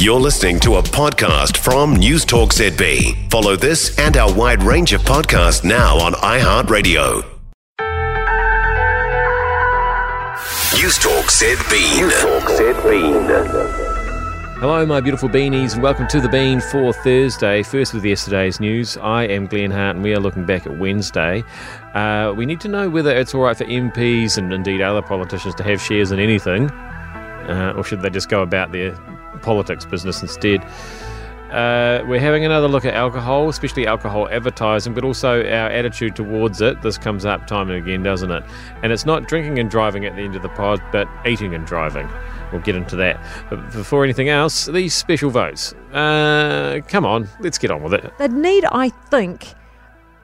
You're listening to a podcast from News Talk ZB. Follow this and our wide range of podcasts now on iHeartRadio. News Talk ZB. Talk ZB. Hello, my beautiful beanies, and welcome to the Bean for Thursday. First with yesterday's news, I am Glenn Hart, and we are looking back at Wednesday. Uh, we need to know whether it's all right for MPs and indeed other politicians to have shares in anything, uh, or should they just go about their politics business instead. Uh, we're having another look at alcohol, especially alcohol advertising, but also our attitude towards it. This comes up time and again, doesn't it? And it's not drinking and driving at the end of the pod, but eating and driving. We'll get into that. But before anything else, these special votes. Uh, come on, let's get on with it. They'd need, I think,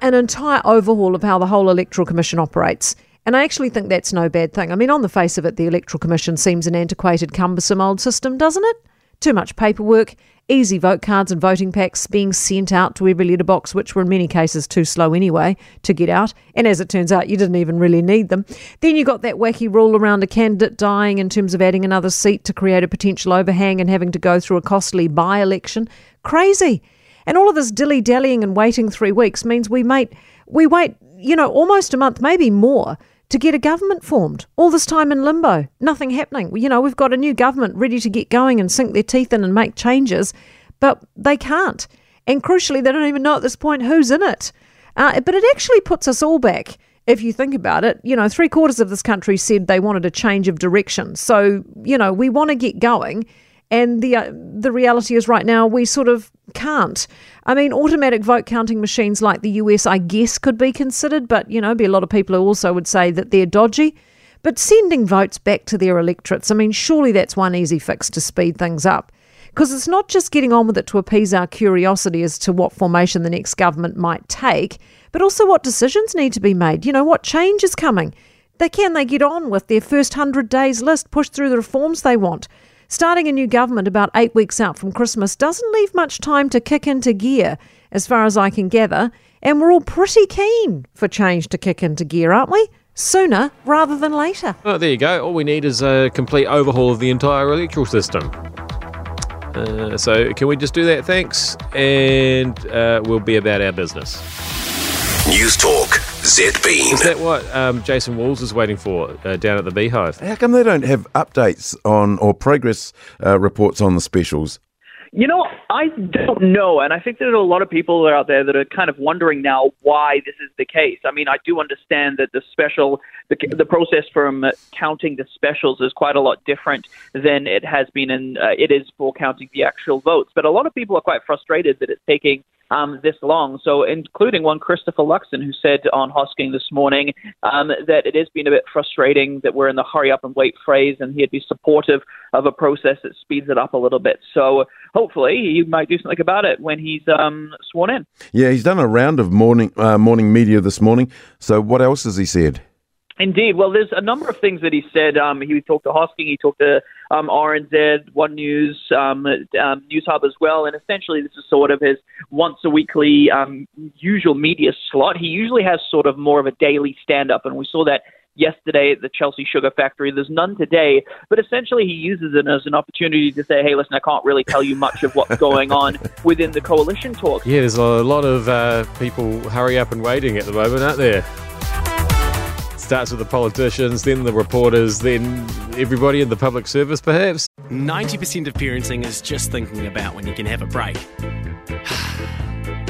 an entire overhaul of how the whole Electoral Commission operates. And I actually think that's no bad thing. I mean, on the face of it, the Electoral Commission seems an antiquated, cumbersome old system, doesn't it? Too much paperwork, easy vote cards and voting packs being sent out to every letterbox, which were in many cases too slow anyway to get out. And as it turns out, you didn't even really need them. Then you got that wacky rule around a candidate dying in terms of adding another seat to create a potential overhang and having to go through a costly by election. Crazy. And all of this dilly dallying and waiting three weeks means we we wait, you know, almost a month, maybe more to get a government formed. All this time in limbo, nothing happening. You know, we've got a new government ready to get going and sink their teeth in and make changes, but they can't. And crucially, they don't even know at this point who's in it. Uh, but it actually puts us all back. If you think about it, you know, three quarters of this country said they wanted a change of direction. So, you know, we want to get going. And the uh, the reality is, right now, we sort of can't. I mean, automatic vote counting machines like the US, I guess, could be considered, but you know, be a lot of people who also would say that they're dodgy. But sending votes back to their electorates, I mean, surely that's one easy fix to speed things up. Because it's not just getting on with it to appease our curiosity as to what formation the next government might take, but also what decisions need to be made. You know, what change is coming. They can they get on with their first hundred days list, push through the reforms they want. Starting a new government about eight weeks out from Christmas doesn't leave much time to kick into gear, as far as I can gather, and we're all pretty keen for change to kick into gear, aren't we? Sooner rather than later. Oh, there you go. All we need is a complete overhaul of the entire electoral system. Uh, so, can we just do that? Thanks. And uh, we'll be about our business. News Talk ZB. Is that what um, Jason Walls is waiting for uh, down at the Beehive? How come they don't have updates on or progress uh, reports on the specials? You know, I don't know, and I think there are a lot of people out there that are kind of wondering now why this is the case. I mean, I do understand that the special, the, the process from counting the specials is quite a lot different than it has been and uh, it is for counting the actual votes. But a lot of people are quite frustrated that it's taking um, this long. So, including one Christopher Luxon, who said on Hosking this morning um, that it has been a bit frustrating that we're in the hurry up and wait phrase, and he'd be supportive of a process that speeds it up a little bit. So, hopefully, he might do something about it when he's um, sworn in. Yeah, he's done a round of morning uh, morning media this morning. So, what else has he said? Indeed. Well, there's a number of things that he said. Um, he talked to Hosking, he talked to um, RNZ, One News, um, um, News Hub as well, and essentially this is sort of his once a weekly um, usual media slot. He usually has sort of more of a daily stand up, and we saw that yesterday at the Chelsea Sugar Factory. There's none today, but essentially he uses it as an opportunity to say, hey, listen, I can't really tell you much of what's going on within the coalition talks. Yeah, there's a lot of uh, people hurry up and waiting at the moment, aren't there? Starts with the politicians, then the reporters, then everybody in the public service, perhaps. 90% of parenting is just thinking about when you can have a break.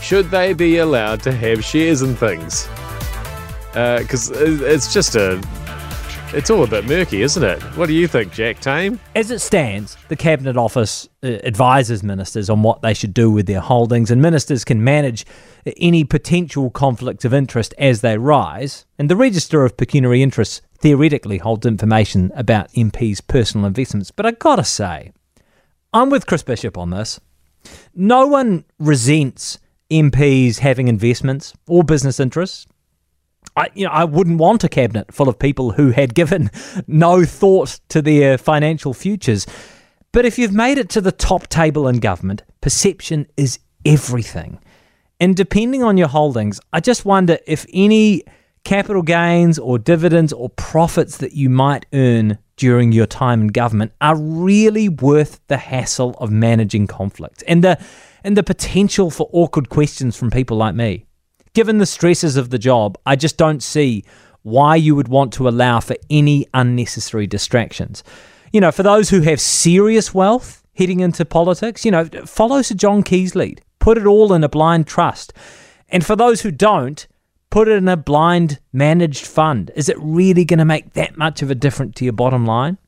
should they be allowed to have shares in things? Because it's just a. It's all a bit murky, isn't it? What do you think, Jack Tame? As it stands, the Cabinet Office uh, advises ministers on what they should do with their holdings, and ministers can manage any potential conflicts of interest as they rise. And the Register of Pecuniary Interests theoretically holds information about MPs' personal investments. But I gotta say, I'm with Chris Bishop on this. No one resents MPs having investments or business interests. I, you know, I wouldn't want a cabinet full of people who had given no thought to their financial futures. But if you've made it to the top table in government, perception is everything. And depending on your holdings, I just wonder if any capital gains or dividends or profits that you might earn during your time in government are really worth the hassle of managing conflict and the and the potential for awkward questions from people like me. Given the stresses of the job, I just don't see why you would want to allow for any unnecessary distractions. You know, for those who have serious wealth heading into politics, you know, follow Sir John Key's lead. Put it all in a blind trust. And for those who don't, put it in a blind managed fund. Is it really going to make that much of a difference to your bottom line?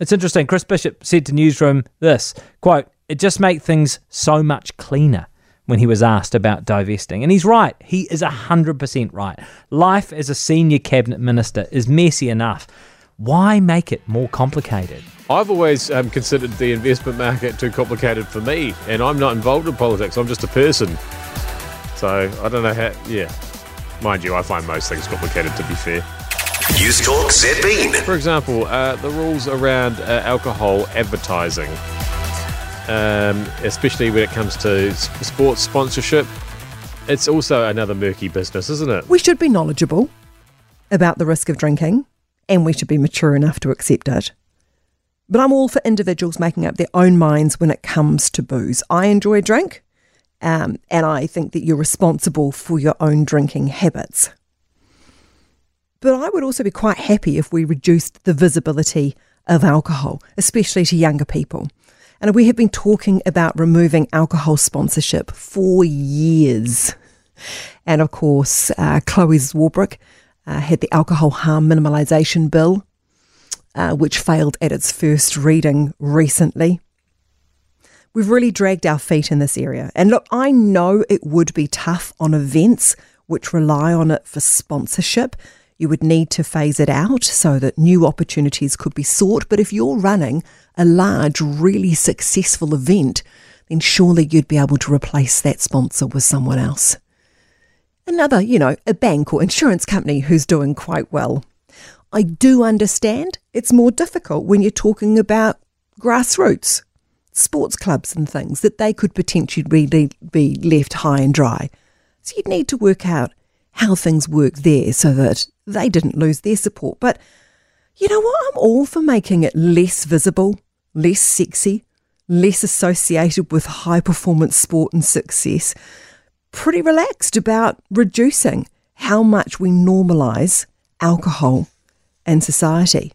It's interesting. Chris Bishop said to Newsroom this quote, it just makes things so much cleaner when he was asked about divesting. And he's right. He is 100% right. Life as a senior cabinet minister is messy enough. Why make it more complicated? I've always um, considered the investment market too complicated for me, and I'm not involved in politics. I'm just a person. So I don't know how. Yeah, Mind you, I find most things complicated, to be fair. News Talk ZB. For example, uh, the rules around uh, alcohol advertising, um, especially when it comes to sports sponsorship, it's also another murky business, isn't it? We should be knowledgeable about the risk of drinking and we should be mature enough to accept it. But I'm all for individuals making up their own minds when it comes to booze. I enjoy a drink. Um, and I think that you're responsible for your own drinking habits. But I would also be quite happy if we reduced the visibility of alcohol, especially to younger people. And we have been talking about removing alcohol sponsorship for years. And of course, uh, Chloe Swarbrick uh, had the alcohol harm minimalisation bill, uh, which failed at its first reading recently. We've really dragged our feet in this area. And look, I know it would be tough on events which rely on it for sponsorship. You would need to phase it out so that new opportunities could be sought. But if you're running a large, really successful event, then surely you'd be able to replace that sponsor with someone else. Another, you know, a bank or insurance company who's doing quite well. I do understand it's more difficult when you're talking about grassroots sports clubs and things that they could potentially really be left high and dry. So you'd need to work out how things work there so that they didn't lose their support. But you know what? I'm all for making it less visible, less sexy, less associated with high performance sport and success. Pretty relaxed about reducing how much we normalise alcohol in society.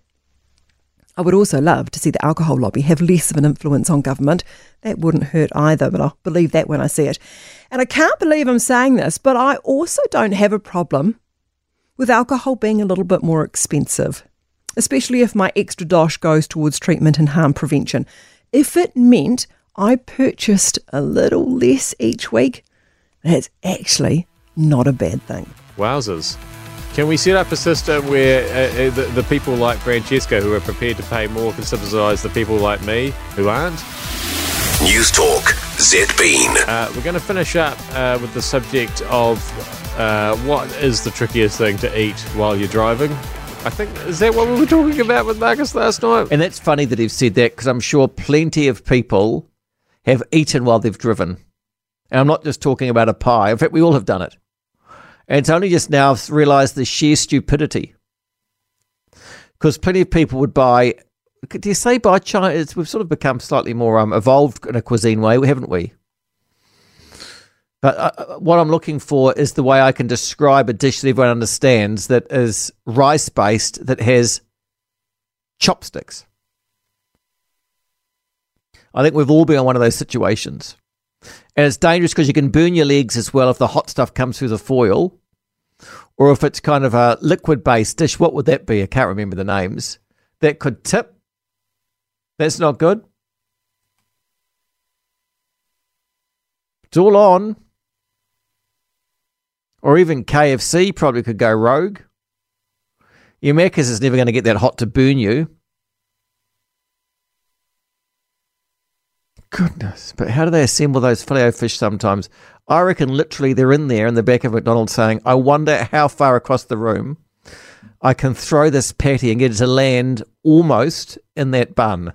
I would also love to see the alcohol lobby have less of an influence on government. That wouldn't hurt either, but I'll believe that when I see it. And I can't believe I'm saying this, but I also don't have a problem with alcohol being a little bit more expensive, especially if my extra dosh goes towards treatment and harm prevention. If it meant I purchased a little less each week, that's actually not a bad thing. Wowzers. Can we set up a system where uh, uh, the, the, people like Francesca who are prepared to pay more can subsidise the people like me who aren't? News Talk ZB. Uh, we're going to finish up uh, with the subject of uh, what is the trickiest thing to eat while you're driving. I think is that what we were talking about with Marcus last night. And that's funny that you've said that because I'm sure plenty of people have eaten while they've driven. And I'm not just talking about a pie. In fact, we all have done it. And it's only just now I've realised the sheer stupidity. Because plenty of people would buy. Do you say by China? we've sort of become slightly more um, evolved in a cuisine way, haven't we? But uh, uh, what I'm looking for is the way I can describe a dish that everyone understands that is rice based, that has chopsticks. I think we've all been in one of those situations. And it's dangerous because you can burn your legs as well if the hot stuff comes through the foil. Or if it's kind of a liquid based dish, what would that be? I can't remember the names. That could tip. That's not good. It's all on. Or even KFC probably could go rogue. Your Macca's is never going to get that hot to burn you. Goodness. But how do they assemble those filet fish sometimes? I reckon literally they're in there in the back of McDonald's saying, I wonder how far across the room I can throw this patty and get it to land almost in that bun.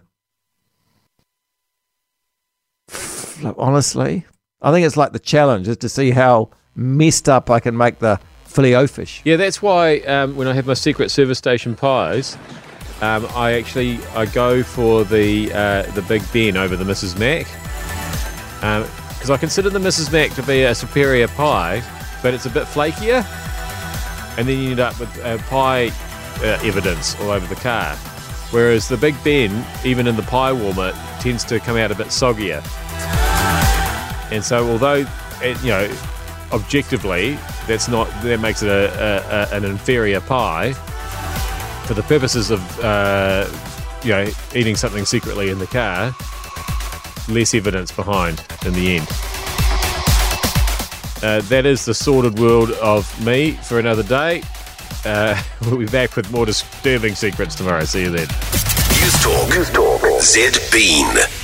Honestly, I think it's like the challenge is to see how messed up I can make the filet fish. Yeah, that's why um, when I have my secret service station pies, um, I actually I go for the uh, the Big Ben over the Mrs. Mac because um, I consider the Mrs. Mac to be a superior pie, but it's a bit flakier, and then you end up with uh, pie uh, evidence all over the car. Whereas the Big Ben, even in the pie warmer, tends to come out a bit soggier. And so, although it, you know, objectively, that's not that makes it a, a, a, an inferior pie. For the purposes of uh, you know eating something secretly in the car, less evidence behind in the end. Uh, that is the sordid world of me for another day. Uh, we'll be back with more disturbing secrets tomorrow. See you then. News Talk. News Talk. ZBean.